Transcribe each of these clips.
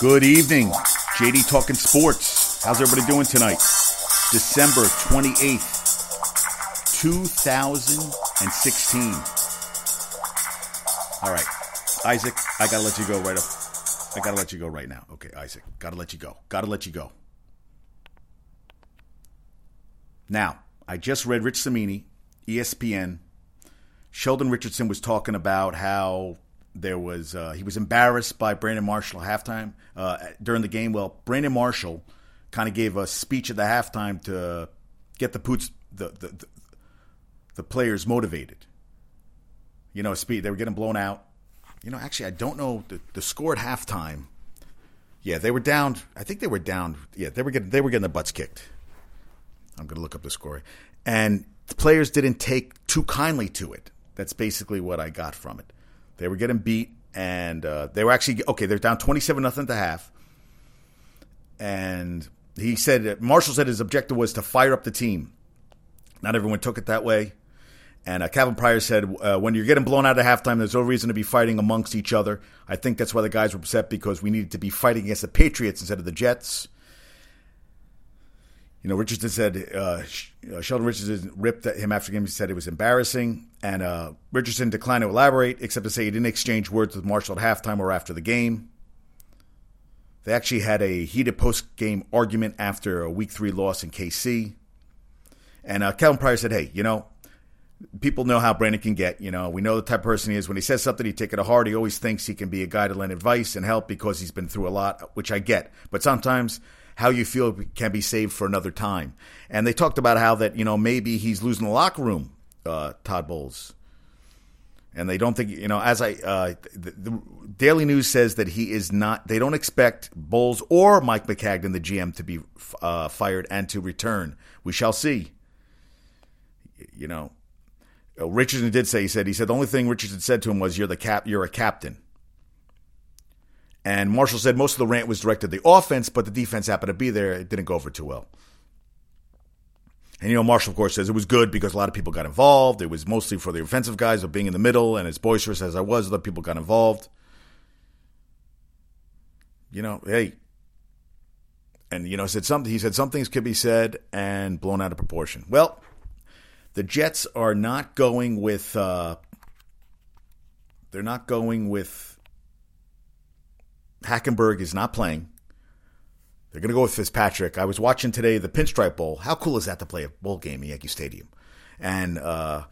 Good evening. JD Talking Sports. How's everybody doing tonight? December 28th, 2016. All right. Isaac, I got to let you go right up. I got to let you go right now. Okay, Isaac. Got to let you go. Got to let you go. Now, I just read Rich Cimini, ESPN. Sheldon Richardson was talking about how there was uh, he was embarrassed by Brandon Marshall at halftime uh, during the game. Well, Brandon Marshall kind of gave a speech at the halftime to get the poots the, the the, the players motivated. You know, speed they were getting blown out. You know, actually, I don't know the, the score at halftime. Yeah, they were down. I think they were down. Yeah, they were getting they were getting their butts kicked. I'm to look up the score, and the players didn't take too kindly to it. That's basically what I got from it. They were getting beat, and uh, they were actually okay. They're down twenty-seven nothing the half, and he said Marshall said his objective was to fire up the team. Not everyone took it that way, and uh, Calvin Pryor said uh, when you're getting blown out at halftime, there's no reason to be fighting amongst each other. I think that's why the guys were upset because we needed to be fighting against the Patriots instead of the Jets you know, Richardson said uh, uh, Sheldon Richardson ripped him after the game. He said it was embarrassing, and uh, Richardson declined to elaborate, except to say he didn't exchange words with Marshall at halftime or after the game. They actually had a heated post-game argument after a Week Three loss in KC, and uh, Pryor said, "Hey, you know, people know how Brandon can get. You know, we know the type of person he is. When he says something, he take it to heart. He always thinks he can be a guy to lend advice and help because he's been through a lot, which I get. But sometimes." How you feel can be saved for another time. And they talked about how that, you know, maybe he's losing the locker room, uh, Todd Bowles. And they don't think, you know, as I, uh, the, the, Daily News says that he is not, they don't expect Bowles or Mike Maccagnan, the GM, to be uh, fired and to return. We shall see. You know, Richardson did say, he said, he said, the only thing Richardson said to him was, you're the cap, you're a captain. And Marshall said most of the rant was directed at the offense, but the defense happened to be there. It didn't go over too well. And you know, Marshall, of course, says it was good because a lot of people got involved. It was mostly for the offensive guys of being in the middle, and as boisterous as I was, other people got involved. You know, hey, and you know, said something. He said some things could be said and blown out of proportion. Well, the Jets are not going with. Uh, they're not going with Hackenberg is not playing. They're going to go with Fitzpatrick. I was watching today the Pinstripe Bowl. How cool is that to play a bowl game in Yankee Stadium? And uh,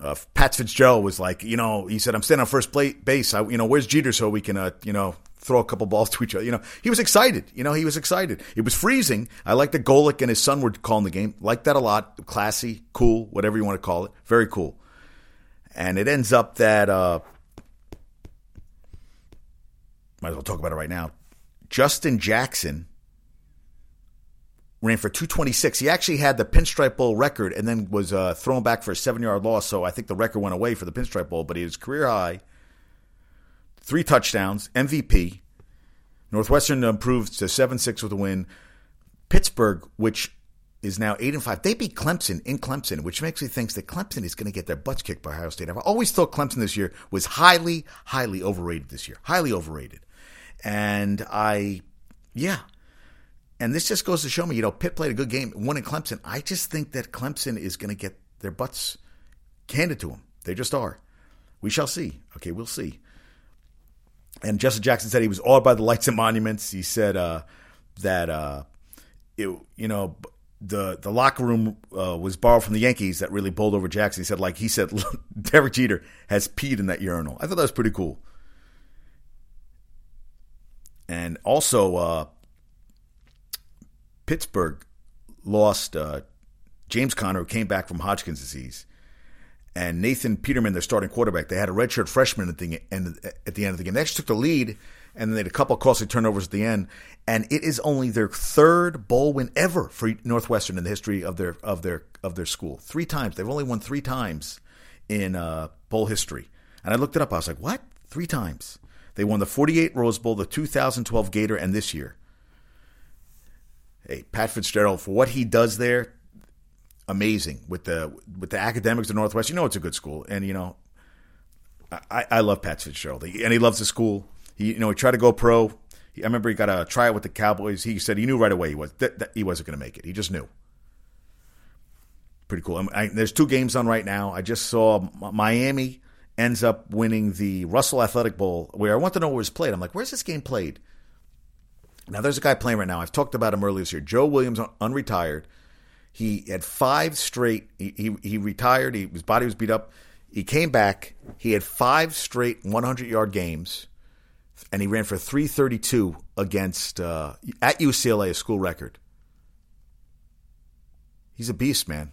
uh, Pat Fitzgerald was like, you know, he said, "I'm standing on first base. I, you know, where's Jeter so we can, uh, you know, throw a couple balls to each other." You know, he was excited. You know, he was excited. It was freezing. I like that Golic and his son were calling the game. Like that a lot. Classy, cool, whatever you want to call it. Very cool. And it ends up that uh, might as well talk about it right now. Justin Jackson ran for 226. He actually had the Pinstripe Bowl record and then was uh, thrown back for a seven yard loss. So I think the record went away for the Pinstripe Bowl, but he was career high. Three touchdowns, MVP. Northwestern improved to 7 6 with a win. Pittsburgh, which is now 8 and 5, they beat Clemson in Clemson, which makes me think that Clemson is going to get their butts kicked by Ohio State. I've always thought Clemson this year was highly, highly overrated this year. Highly overrated. And I, yeah. And this just goes to show me, you know, Pitt played a good game, won in Clemson. I just think that Clemson is going to get their butts handed to them. They just are. We shall see. Okay, we'll see. And Justin Jackson said he was awed by the lights and monuments. He said uh, that, uh, it, you know, the the locker room uh, was borrowed from the Yankees that really bowled over Jackson. He said, like he said, Derek Jeter has peed in that urinal. I thought that was pretty cool. And also, uh, Pittsburgh lost uh, James Conner, who came back from Hodgkin's disease, and Nathan Peterman, their starting quarterback. They had a redshirt freshman at the end at the end of the game. They actually took the lead, and then they had a couple of costly turnovers at the end. And it is only their third bowl win ever for Northwestern in the history of their of their of their school. Three times they've only won three times in uh, bowl history. And I looked it up. I was like, what? Three times. They won the 48 Rose Bowl, the 2012 Gator, and this year. Hey, Pat Fitzgerald, for what he does there, amazing with the with the academics of Northwest. You know it's a good school, and you know I, I love Pat Fitzgerald, and he loves the school. He you know he tried to go pro. I remember he got a tryout with the Cowboys. He said he knew right away he was that, that he wasn't going to make it. He just knew. Pretty cool. I, there's two games on right now. I just saw Miami ends up winning the Russell Athletic Bowl, where I want to know where it's played. I'm like, where's this game played? Now there's a guy playing right now. I've talked about him earlier this year. Joe Williams, unretired. He had five straight. He, he, he retired. He, his body was beat up. He came back. He had five straight 100 yard games, and he ran for 332 against uh, at UCLA, a school record. He's a beast, man.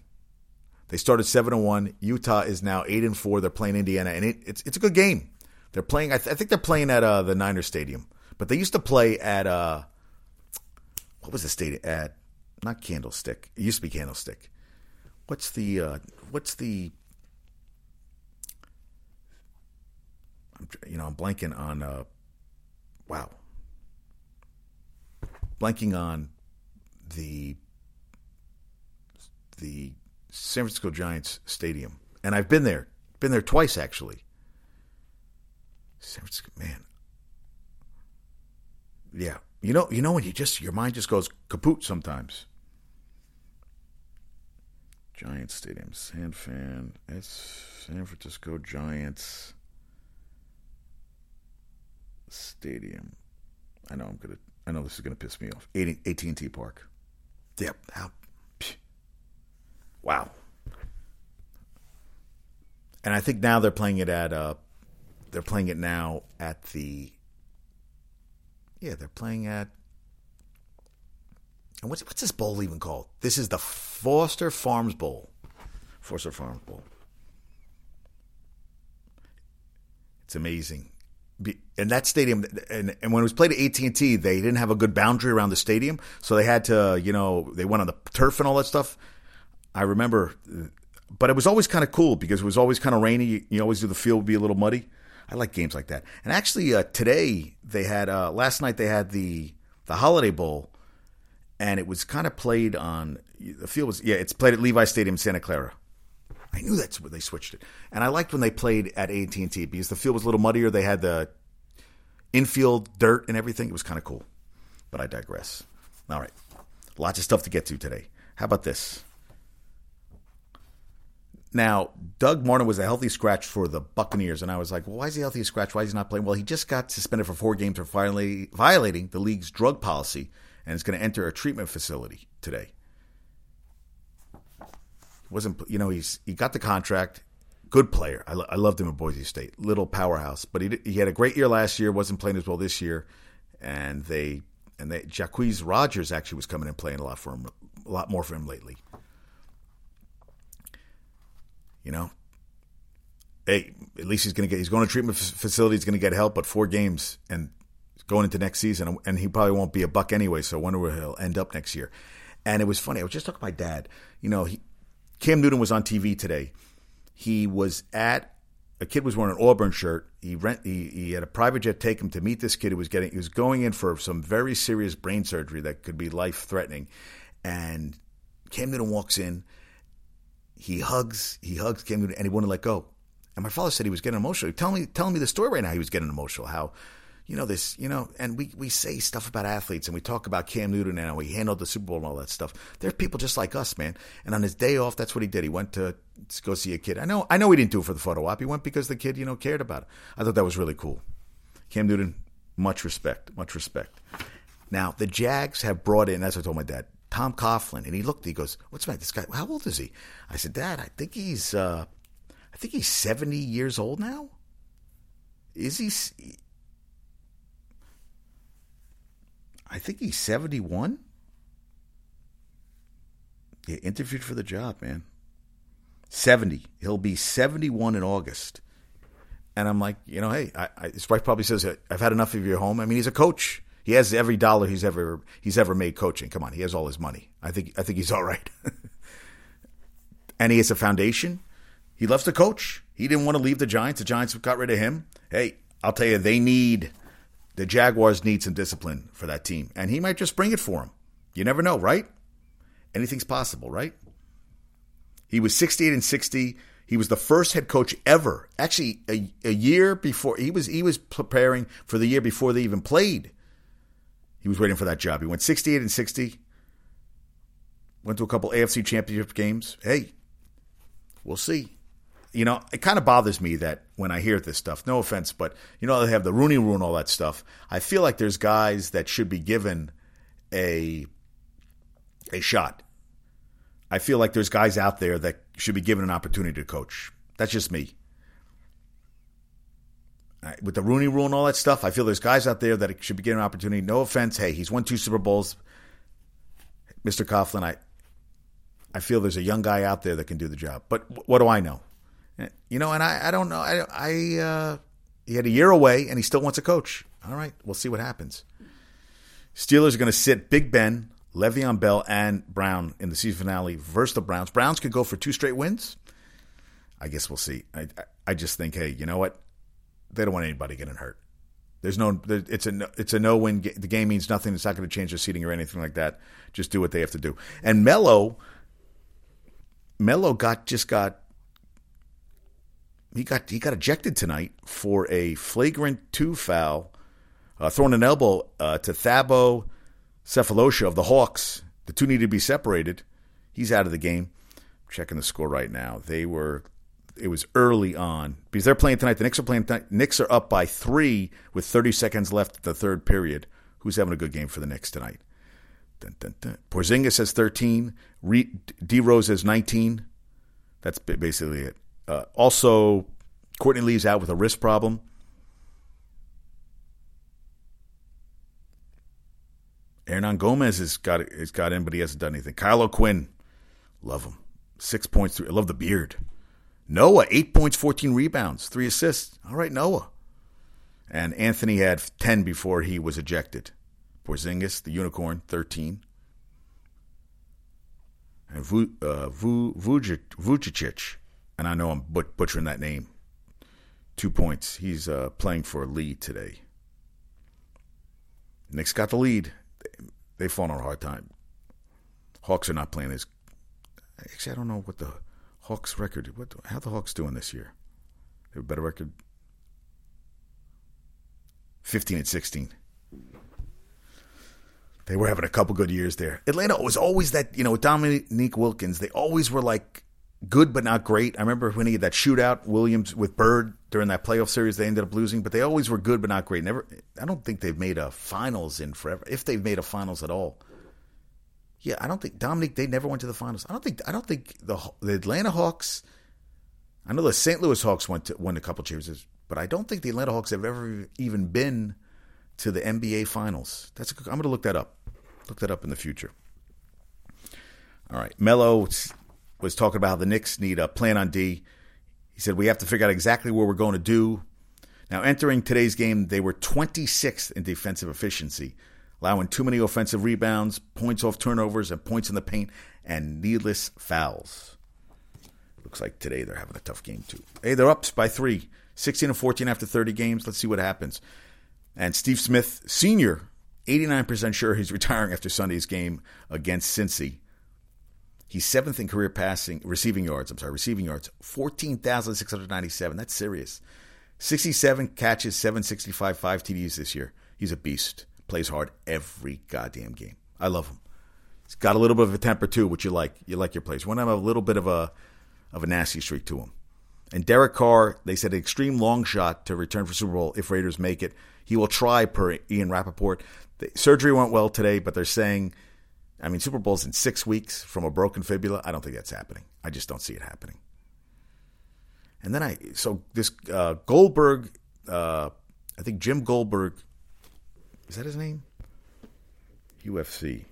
They started seven and one. Utah is now eight and four. They're playing Indiana, and it, it's it's a good game. They're playing. I, th- I think they're playing at uh, the Niner Stadium, but they used to play at uh, what was the stadium at? Not Candlestick. It used to be Candlestick. What's the uh, what's the you know I'm blanking on uh, wow blanking on the the San Francisco Giants stadium, and I've been there, been there twice actually. San Francisco, man, yeah, you know, you know when you just your mind just goes kaput sometimes. Giants Stadium, San Fan, it's San Francisco Giants Stadium. I know I'm gonna. I know this is gonna piss me off. AT and T Park. Yep. Wow. And I think now they're playing it at uh they're playing it now at the Yeah, they're playing at and what's what's this bowl even called? This is the Foster Farms Bowl. Foster Farms Bowl. It's amazing. And that stadium, and, and when it was played at AT and T, they didn't have a good boundary around the stadium, so they had to, you know, they went on the turf and all that stuff. I remember, but it was always kind of cool because it was always kind of rainy. You, always do the field would be a little muddy. I like games like that. And actually, uh, today they had uh, last night they had the the Holiday Bowl, and it was kind of played on the field was yeah it's played at Levi Stadium, Santa Clara. I knew that's where they switched it, and I liked when they played at AT and T because the field was a little muddier. They had the infield dirt and everything. It was kind of cool. But I digress. All right, lots of stuff to get to today. How about this? Now, Doug Martin was a healthy scratch for the Buccaneers, and I was like, well, why is he a healthy scratch? Why is he not playing? Well, he just got suspended for four games for finally violating the league's drug policy and is going to enter a treatment facility today. Wasn't you know he's he got the contract, good player. I, I loved him at Boise State, little powerhouse. But he he had a great year last year, wasn't playing as well this year, and they and they Jacquizz Rogers actually was coming and playing a lot for him, a lot more for him lately. You know, hey, at least he's going to get he's going to treatment facility. He's going to get help, but four games and going into next season, and he probably won't be a buck anyway. So I wonder where he'll end up next year. And it was funny. I was just talking to my dad. You know, he, Cam Newton was on TV today. He was at a kid was wearing an Auburn shirt. He rent he, he had a private jet take him to meet this kid who was getting he was going in for some very serious brain surgery that could be life threatening. And Cam Newton walks in he hugs, he hugs Cam Newton, and he wouldn't let go. And my father said he was getting emotional. Tell me, telling me the story right now. He was getting emotional. How, you know, this, you know, and we we say stuff about athletes, and we talk about Cam Newton and how he handled the Super Bowl and all that stuff. There's people just like us, man. And on his day off, that's what he did. He went to, go see a kid. I know, I know, he didn't do it for the photo op. He went because the kid, you know, cared about it. I thought that was really cool. Cam Newton, much respect, much respect. Now the Jags have brought in, as I told my dad, Tom Coughlin, and he looked. He goes, "What's my this guy? How old is he?" I said, "Dad, I think he's, uh, I think he's seventy years old now. Is he? I think he's seventy-one." Yeah, interviewed for the job, man. Seventy. He'll be seventy-one in August. And I'm like, you know, hey, I, I, his wife probably says, "I've had enough of your home." I mean, he's a coach. He has every dollar he's ever he's ever made coaching. Come on, he has all his money. I think I think he's all right. and he has a foundation. He loves to coach. He didn't want to leave the Giants. The Giants got rid of him. Hey, I'll tell you, they need the Jaguars need some discipline for that team, and he might just bring it for them. You never know, right? Anything's possible, right? He was 68 and 60. He was the first head coach ever. Actually, a, a year before he was he was preparing for the year before they even played He was waiting for that job. He went 68 and 60. Went to a couple AFC championship games. Hey, we'll see. You know, it kind of bothers me that when I hear this stuff, no offense, but you know, they have the Rooney rule and all that stuff. I feel like there's guys that should be given a a shot. I feel like there's guys out there that should be given an opportunity to coach. That's just me. With the Rooney rule and all that stuff, I feel there's guys out there that should be given an opportunity. No offense. Hey, he's won two Super Bowls. Mr. Coughlin, I, I feel there's a young guy out there that can do the job. But what do I know? You know, and I, I don't know. I, I uh, he had a year away, and he still wants a coach. All right, we'll see what happens. Steelers are going to sit Big Ben, Le'Veon Bell, and Brown in the season finale versus the Browns. Browns could go for two straight wins. I guess we'll see. I, I just think, hey, you know what? They don't want anybody getting hurt. There's no, it's a, it's a no win. The game means nothing. It's not going to change the seating or anything like that. Just do what they have to do. And Melo, Melo got just got he got he got ejected tonight for a flagrant two foul, uh, throwing an elbow uh, to Thabo Sefolosha of the Hawks. The two need to be separated. He's out of the game. checking the score right now. They were it was early on because they're playing tonight. The Knicks are playing tonight. Knicks are up by three with 30 seconds left at the third period. Who's having a good game for the Knicks tonight? Dun, dun, dun. Porzingis has 13. D Rose has 19. That's basically it. Uh, also, Courtney Lee's out with a wrist problem. Hernangomez has got has got in, but he hasn't done anything. Kyle Quinn, love him. Six points, three. I love the beard. Noah, eight points, 14 rebounds, three assists. All right, Noah. And Anthony had 10 before he was ejected. Porzingis, the unicorn, 13. And Vu, uh, and I know I'm but- butchering that name, two points. He's uh, playing for Lee today. Knicks got the lead. They've fallen on a hard time. Hawks are not playing as. Actually, I don't know what the Hawks record. What how the Hawks doing this year? They have a better record. Fifteen and sixteen. They were having a couple good years there. Atlanta was always that you know Dominique Wilkins. They always were like good but not great. I remember when he had that shootout Williams with Bird during that playoff series. They ended up losing, but they always were good but not great. Never. I don't think they've made a finals in forever, if they've made a finals at all. Yeah, I don't think Dominique. They never went to the finals. I don't think. I don't think the the Atlanta Hawks. I know the St. Louis Hawks went to won a couple championships, but I don't think the Atlanta Hawks have ever even been to the NBA Finals. That's. A, I'm going to look that up. Look that up in the future. All right, Melo was talking about how the Knicks need a plan on D. He said we have to figure out exactly what we're going to do. Now, entering today's game, they were 26th in defensive efficiency allowing too many offensive rebounds, points off turnovers, and points in the paint, and needless fouls. Looks like today they're having a tough game too. Hey, they're up by three, 16 and 14 after 30 games. Let's see what happens. And Steve Smith, senior, 89% sure he's retiring after Sunday's game against Cincy. He's seventh in career passing, receiving yards. I'm sorry, receiving yards, 14,697. That's serious. 67 catches, 765, five TDs this year. He's a beast plays hard every goddamn game. I love him. He's got a little bit of a temper too, which you like. You like your players. One have a little bit of a of a nasty streak to him. And Derek Carr, they said an extreme long shot to return for Super Bowl if Raiders make it. He will try per Ian Rapoport. The surgery went well today, but they're saying, I mean, Super Bowl's in six weeks from a broken fibula. I don't think that's happening. I just don't see it happening. And then I, so this uh, Goldberg, uh, I think Jim Goldberg is that his name? UFC.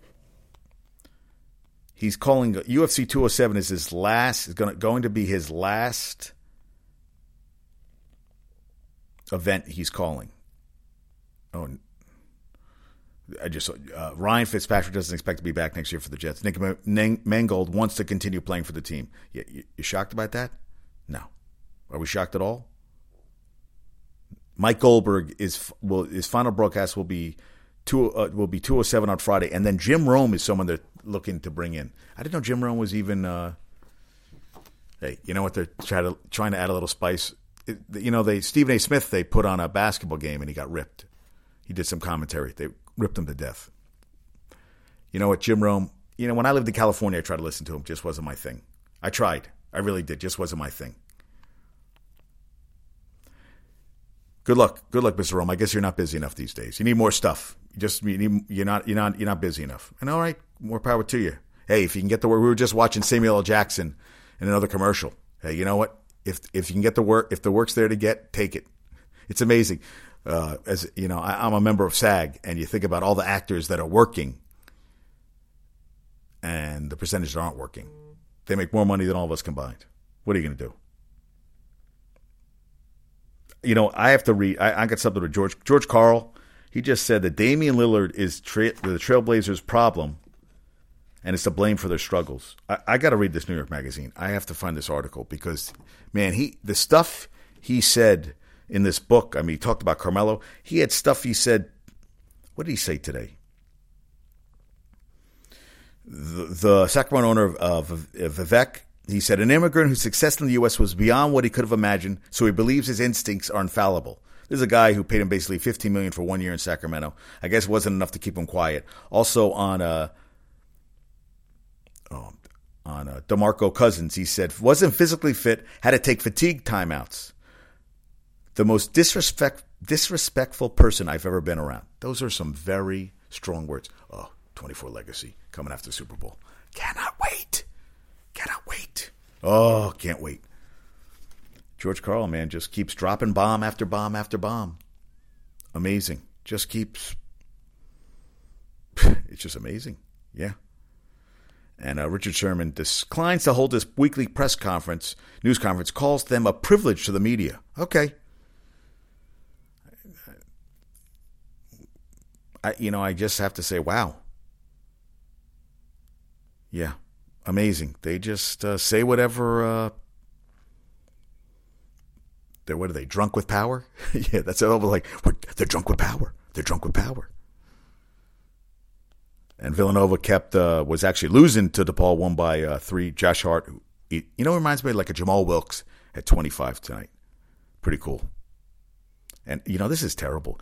He's calling UFC 207 is his last is going to, going to be his last event he's calling. Oh, I just uh, Ryan Fitzpatrick doesn't expect to be back next year for the Jets. Nick Mangold wants to continue playing for the team. You, you, you shocked about that? No. Are we shocked at all? Mike Goldberg is will his final broadcast will be two uh, will be two oh seven on Friday, and then Jim Rome is someone they're looking to bring in. I didn't know Jim Rome was even. Uh, hey, you know what? They're trying to trying to add a little spice. It, you know, they Stephen A. Smith they put on a basketball game and he got ripped. He did some commentary. They ripped him to death. You know what, Jim Rome? You know, when I lived in California, I tried to listen to him. Just wasn't my thing. I tried. I really did. Just wasn't my thing. Good luck. Good luck, Mr. Rome. I guess you're not busy enough these days. You need more stuff. You just you need, you're not you're not you're not busy enough. And all right, more power to you. Hey, if you can get the work, we were just watching Samuel L. Jackson in another commercial. Hey, you know what? If if you can get the work, if the work's there to get, take it. It's amazing. Uh, as you know, I, I'm a member of SAG, and you think about all the actors that are working, and the percentage that aren't working. They make more money than all of us combined. What are you going to do? You know, I have to read. I, I got something with George George Karl. He just said that Damian Lillard is tra- the Trailblazers' problem, and it's to blame for their struggles. I, I got to read this New York Magazine. I have to find this article because, man, he the stuff he said in this book. I mean, he talked about Carmelo. He had stuff he said. What did he say today? The, the Sacramento owner of, of Vivek he said, an immigrant whose success in the U.S. was beyond what he could have imagined, so he believes his instincts are infallible. This is a guy who paid him basically 15 million for one year in Sacramento. I guess it wasn't enough to keep him quiet. Also on uh, oh, on uh, DeMarcus Cousins, he said, wasn't physically fit, had to take fatigue timeouts. The most disrespect, disrespectful person I've ever been around. Those are some very strong words. Oh, 24 Legacy coming after the Super Bowl. Cannot. Oh, can't wait. George Karl, man, just keeps dropping bomb after bomb after bomb. Amazing. Just keeps. It's just amazing. Yeah. And uh, Richard Sherman declines to hold this weekly press conference, news conference, calls them a privilege to the media. Okay. I, you know, I just have to say, wow. Yeah amazing. They just uh, say whatever. Uh, they're what are they drunk with power? yeah, that's all. Like they're drunk with power. They're drunk with power. And Villanova kept uh, was actually losing to DePaul, won by uh, three. Josh Hart, you know, reminds me like a Jamaal Wilkes at 25 tonight. Pretty cool. And you know, this is terrible.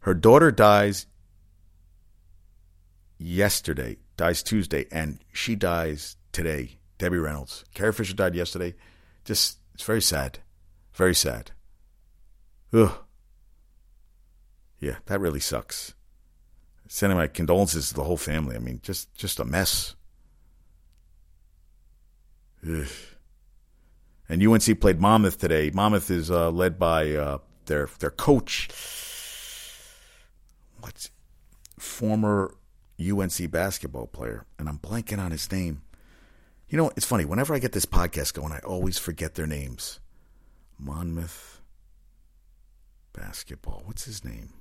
Her daughter dies yesterday dies Tuesday, and she dies today. Debbie Reynolds. Carrie Fisher died yesterday. Just, it's very sad. Very sad. Ugh. Yeah, that really sucks. Sending my condolences to the whole family. I mean, just, just a mess. Ugh. And UNC played Monmouth today. Monmouth is uh, led by uh, their their coach. What's former UNC basketball player, and I'm blanking on his name. You know, it's funny. Whenever I get this podcast going, I always forget their names. Monmouth basketball. What's his name?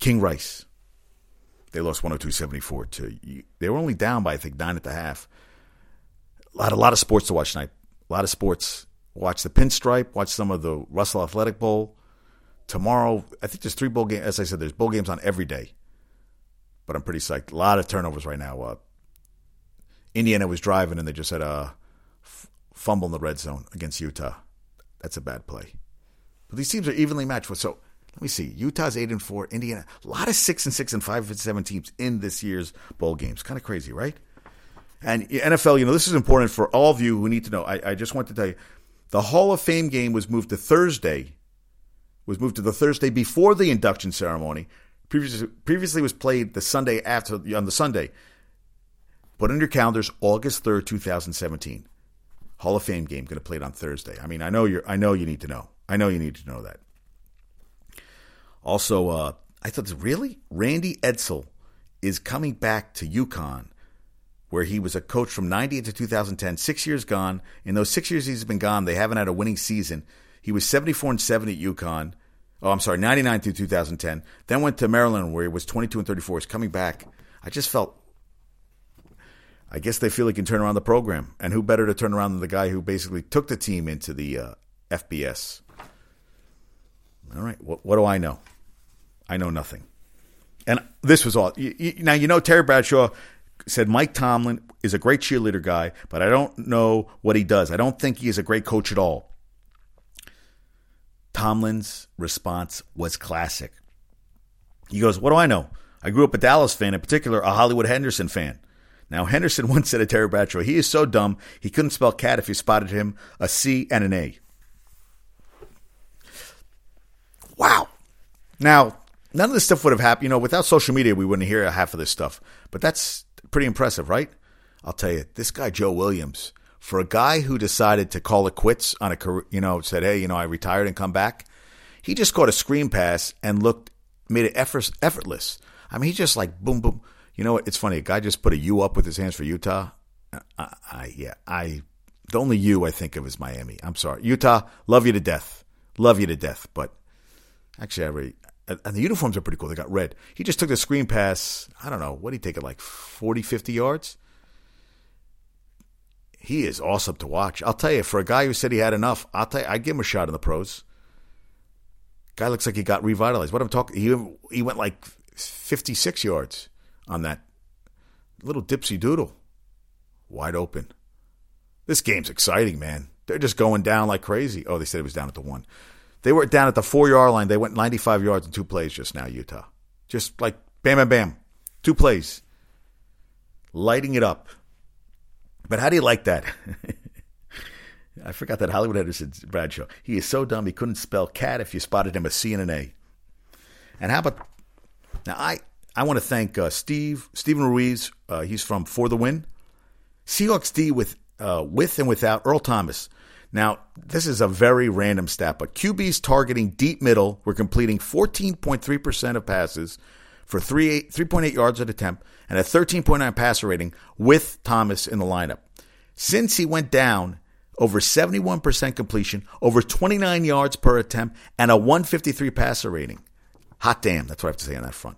King Rice. They lost 102-74 to. They were only down by I think nine at the half. A lot, a lot of sports to watch tonight. A lot of sports watch the Pinstripe, watch some of the Russell Athletic Bowl. Tomorrow, I think there's three bowl games. As I said, there's bowl games on every day. But I'm pretty psyched. A lot of turnovers right now. Uh, Indiana was driving and they just had a f- fumble in the red zone against Utah. That's a bad play. But these teams are evenly matched. So let me see. Utah's eight and four. Indiana, a lot of six and six and five and seven teams in this year's bowl games. Kind of crazy, right? And NFL, you know, this is important for all of you who need to know. I, I just want to tell you the Hall of Fame game was moved to Thursday, was moved to the Thursday before the induction ceremony. Previously, previously was played the Sunday after on the Sunday. Put in your calendars, August third, two thousand seventeen. Hall of Fame game going to play it on Thursday. I mean, I know you're. I know you need to know. I know you need to know that. Also, uh, I thought, really, Randy Edsall is coming back to UConn where he was a coach from 98 to 2010, six years gone. In those six years he's been gone, they haven't had a winning season. He was 74 and 70 at UConn. Oh, I'm sorry, 99 through 2010. Then went to Maryland where he was 22 and 34. He's coming back. I just felt, I guess they feel he can turn around the program. And who better to turn around than the guy who basically took the team into the uh, FBS? All right, what, what do I know? I know nothing. And this was all. Now, you know, Terry Bradshaw said Mike Tomlin is a great cheerleader guy, but I don't know what he does. I don't think he is a great coach at all. Tomlin's response was classic. He goes, What do I know? I grew up a Dallas fan, in particular, a Hollywood Henderson fan. Now, Henderson once said to Terry Bradshaw, he is so dumb, he couldn't spell cat if you spotted him a C and an A. Wow. Now, none of this stuff would have happened. You know, without social media, we wouldn't hear half of this stuff. But that's pretty impressive, right? I'll tell you, this guy, Joe Williams, for a guy who decided to call it quits on a career, you know, said, hey, you know, I retired and come back, he just caught a screen pass and looked, made it effort, effortless. I mean, he just like boom, boom. You know what? It's funny. A guy just put a U up with his hands for Utah. I, I yeah, I, the only U I think of is Miami. I'm sorry. Utah, love you to death. Love you to death. But actually, I really, and the uniforms are pretty cool. They got red. He just took the screen pass. I don't know. What did he take it like 40, 50 yards? he is awesome to watch. I'll tell you, for a guy who said he had enough, I'll tell you, I'd give him a shot in the pros. Guy looks like he got revitalized. What I'm talking, he he went like 56 yards on that little dipsy doodle, wide open. This game's exciting, man. They're just going down like crazy. Oh, they said it was down at the one. They were down at the four yard line. They went 95 yards in two plays just now, Utah. Just like bam, bam, bam. Two plays. Lighting it up. But how do you like that? I forgot that Hollywood Henderson Bradshaw. He is so dumb he couldn't spell cat if you spotted him a C and an A. And how about now? I I want to thank uh, Steve Stephen Ruiz. Uh, he's from For the Win. Seahawks D with uh, with and without Earl Thomas. Now this is a very random stat, but QBs targeting deep middle were completing 14.3 percent of passes for 3, 3.8 yards at attempt and a 13.9 passer rating with Thomas in the lineup. Since he went down, over 71% completion, over 29 yards per attempt, and a 153 passer rating. Hot damn, that's what I have to say on that front.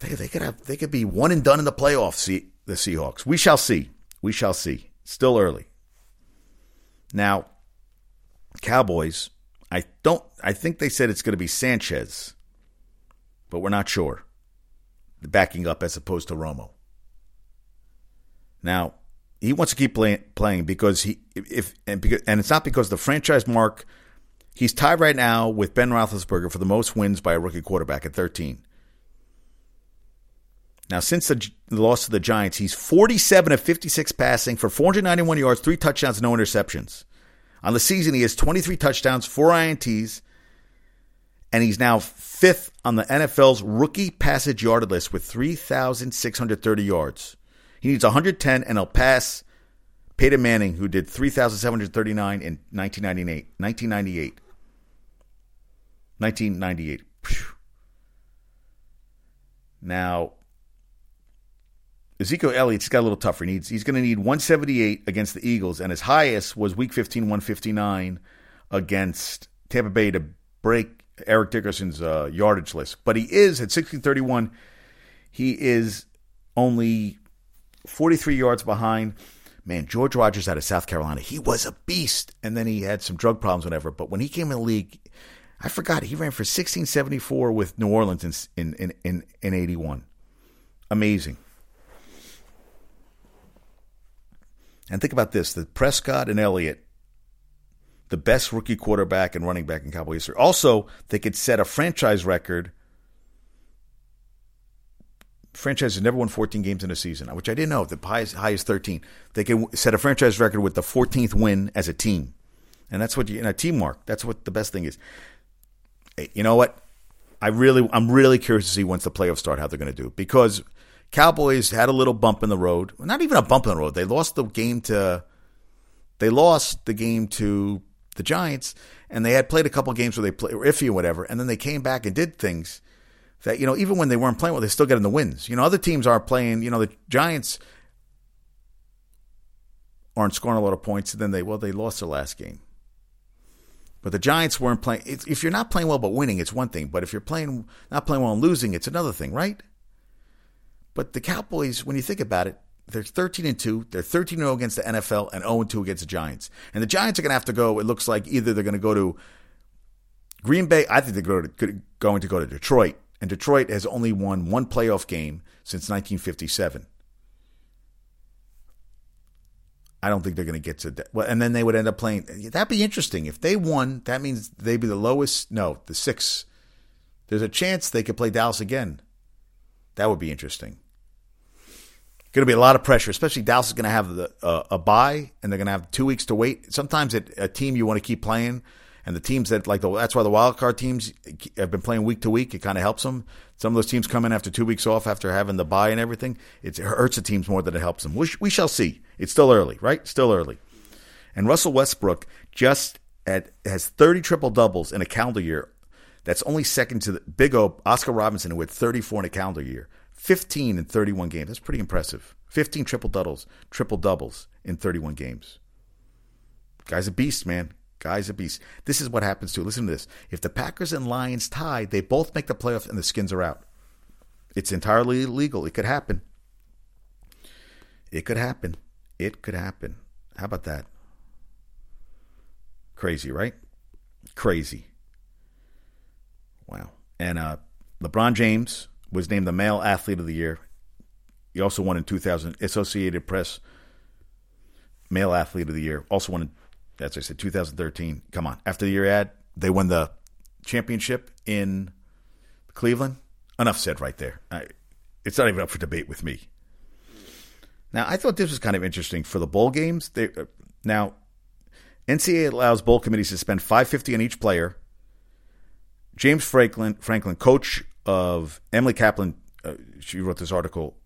They, they could have they could be one and done in the playoffs. The Seahawks. We shall see. We shall see. Still early. Now, Cowboys. I don't. I think they said it's going to be Sanchez but we're not sure. The backing up as opposed to Romo. Now, he wants to keep play, playing because he if and because and it's not because the franchise mark. He's tied right now with Ben Roethlisberger for the most wins by a rookie quarterback at 13. Now, since the, loss to the Giants, he's 47 of 56 passing for 491 yards, three touchdowns, no interceptions. On the season, he has 23 touchdowns, four INTs, and he's now fifth on the NFL's rookie passage yardage list with 3,630 yards. He needs 110 and he'll pass Peyton Manning, who did 3,739 in 1998. 1998. 1998. Now, Ezekiel Elliott's got a little tougher. He needs, he's going to need 178 against the Eagles, and his highest was Week 15, 159 against Tampa Bay to break Eric Dickerson's uh, yardage list. But he is at 1631. He is only 43 yards behind. Man, George Rogers out of South Carolina, he was a beast. And then he had some drug problems, whatever. But when he came in the league, I forgot he ran for 1674 with New Orleans in in in, in 81. Amazing. And think about this: the Prescott and Elliott the best rookie quarterback and running back in Cowboy history. Also, they could set a franchise record. Franchise has never won 14 games in a season, which I didn't know. The highest, highest 13. They can set a franchise record with the 14th win as a team, and that's what you in a team mark. That's what the best thing is. Hey, you know what? I really, I'm really curious to see once the playoffs start how they're going to do because Cowboys had a little bump in the road. Not even a bump in the road. They lost the game to. They lost the game to the Giants, and they had played a couple games where they play, iffy or whatever, and then they came back and did things that you know even when they weren't playing well, they still getting the wins. You know, other teams are playing. You know, the Giants aren't scoring a lot of points, and then they well they lost their last game. But the Giants weren't playing. If you're not playing well but winning, it's one thing. But if you're playing not playing well and losing, it's another thing, right? But the Cowboys, when you think about it, they're 13 and 2. They're 13 0 against the NFL and 0 2 against the Giants. And the Giants are going to have to go. It looks like either they're going to go to Green Bay. I think they're going to go to Detroit And Detroit has only won one playoff game since 1957. I don't think they're going to get to that. Well, and then they would end up playing. That'd be interesting. If they won, that means they'd be the lowest. No, the six. There's a chance they could play Dallas again. That would be interesting. Going to be a lot of pressure, especially Dallas is going to have the, uh, a bye and they're going to have two weeks to wait. Sometimes it, a team you want to keep playing and the teams that like the that's why the wild card teams have been playing week to week. It kind of helps them. Some of those teams come in after two weeks off after having the bye and everything. It hurts the teams more than it helps them. We, we shall see. It's still early, right? Still early. And Russell Westbrook just at, has 30 triple doubles in a calendar year. That's only second to the big O Oscar Robertson, who had 34 in a calendar year. 15 in 31 games. That's pretty impressive. 15 triple doubles, triple doubles in 31 games. Guy's a beast, man. Guy's a beast. This is what happens to. Listen to this. If the Packers and Lions tie, they both make the playoffs and the skins are out. It's entirely legal. It could happen. It could happen. It could happen. How about that? Crazy, right? Crazy. Wow. And uh, LeBron James was named the male athlete of the year. He also won in 2000 Associated Press male athlete of the year. Also won in that's I said 2013. Come on, after the year ad, they won the championship in Cleveland. Enough said right there. I, it's not even up for debate with me. Now, I thought this was kind of interesting for the bowl games. They, uh, now, NCAA allows bowl committees to spend 550 on each player. James Franklin, Franklin, coach of Emily Kaplan, uh, she wrote this article.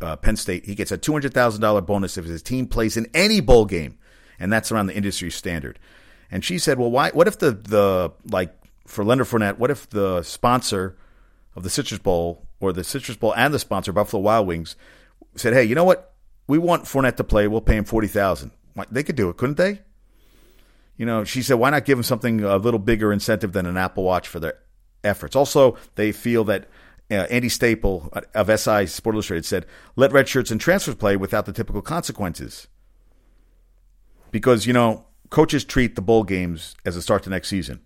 Uh, Penn State, he gets a two hundred thousand dollar bonus if his team plays in any bowl game and that's around the industry standard. And she said, "Well, why? What if the the like for Leonard Fournette? What if the sponsor of the Citrus Bowl or the Citrus Bowl and the sponsor Buffalo Wild Wings said, "Hey, you know what? We want Fournette to play. We'll pay him forty thousand. They could do it, couldn't they?" You know, she said, "Why not give him something a little bigger incentive than an Apple Watch for their efforts?" Also, they feel that uh, Andy Staple of SI Sport Illustrated said, "Let red shirts and transfers play without the typical consequences." because, you know, coaches treat the bowl games as a start to next season.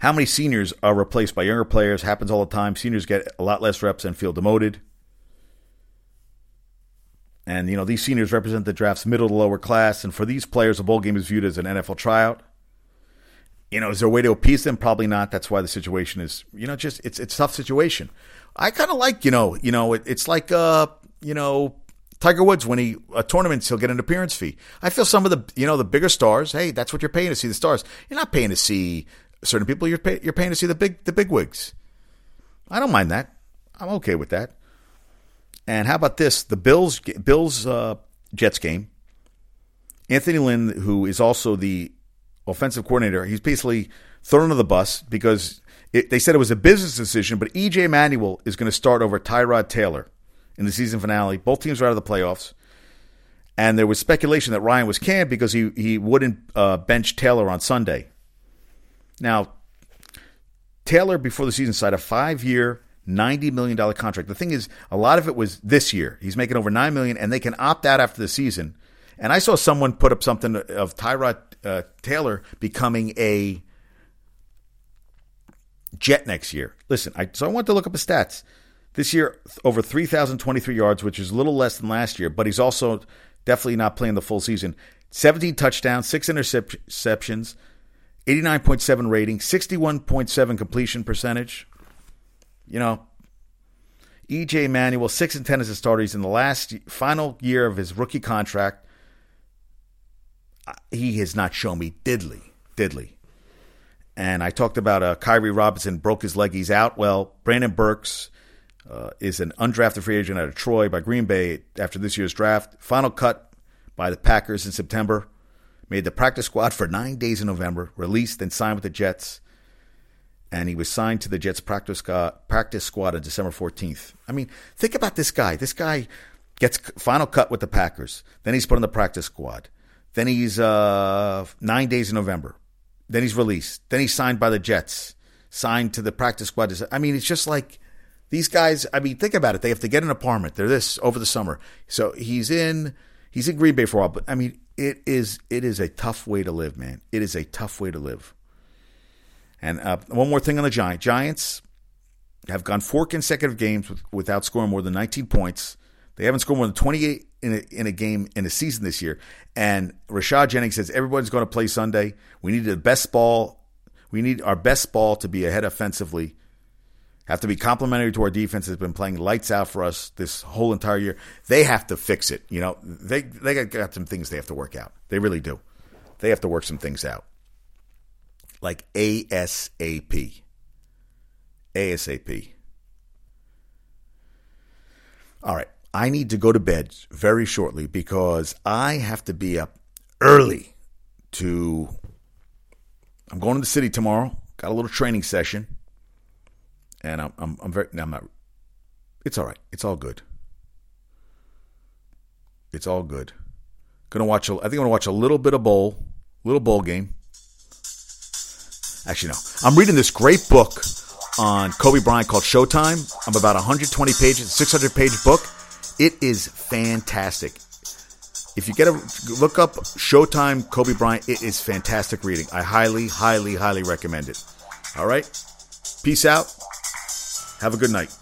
How many seniors are replaced by younger players happens all the time. Seniors get a lot less reps and feel demoted. And, you know, these seniors represent the draft's middle to lower class. And for these players, a bowl game is viewed as an NFL tryout. You know, is there a way to appease them? Probably not. That's why the situation is, you know, just it's it's tough situation. I kind of like, you know, you know, it, it's like, uh, you know, Tiger Woods, when he a tournaments, he'll get an appearance fee. I feel some of the you know the bigger stars. Hey, that's what you're paying to see the stars. You're not paying to see certain people. You're pay, you're paying to see the big the big wigs. I don't mind that. I'm okay with that. And how about this? The Bills Bills uh, Jets game. Anthony Lynn, who is also the offensive coordinator, he's basically thrown under the bus because it, they said it was a business decision. But EJ Manuel is going to start over Tyrod Taylor in the season finale. Both teams were out of the playoffs. And there was speculation that Ryan was canned because he, he wouldn't uh, bench Taylor on Sunday. Now, Taylor, before the season, signed a five year, $90 million contract. The thing is, a lot of it was this year. He's making over 9 million, and they can opt out after the season. And I saw someone put up something of Tyrod uh, Taylor becoming a Jet next year. Listen, I, so I want to look up his stats. This year, over 3,023 yards, which is a little less than last year, but he's also definitely not playing the full season. 17 touchdowns, six interceptions, 89.7 rating, 61.7 completion percentage. You know, EJ Manuel, 6 and 10 as a starter. He's in the last final year of his rookie contract. He has not shown me diddly, diddly. And I talked about uh, Khiry Robinson broke his leg. He's out. Well, Brandon Burks uh, is an undrafted free agent out of Troy by Green Bay after this year's draft. Final cut by the Packers in September. Made the practice squad for nine days in November. Released and signed with the Jets. And he was signed to the Jets practice practice squad on December 14th. I mean, think about this guy. This guy gets final cut with the Packers. Then he's put on the practice squad. Then he's uh, nine days in November. Then he's released. Then he's signed by the Jets. Signed to the practice squad. I mean, it's just like these guys, I mean, think about it. They have to get an apartment. They're this over the summer. So he's in he's in Green Bay for a while. But I mean, it is it is a tough way to live, man. It is a tough way to live. And uh, one more thing on the Giants. Giants, have gone four consecutive games with, without scoring more than 19 points. They haven't scored more than 28 in a, in a game in a season this year. And Rashad Jennings says everyone's going to play Sunday. We need the best ball. We need our best ball to be ahead offensively. Have to be complementary to our defense. Has been playing lights out for us this whole entire year. They have to fix it. You know, they they got, got some things they have to work out. They really do. They have to work some things out, like ASAP. ASAP. All right. I need to go to bed very shortly because I have to be up early to. I'm going to the city tomorrow. Got a little training session, and I'm I'm, I'm very. I'm not. It's all right. It's all good. It's all good. Gonna watch. A, I think I'm gonna watch a little bit of bowl, little bowl game. Actually, no. I'm reading this great book on Kobe Bryant called Showtime. I'm about 120 pages, 600 page book. It is fantastic. If you get a look up Showtime Kobe Bryant, it is fantastic reading. I highly, highly, highly recommend it. All right. Peace out. Have a good night.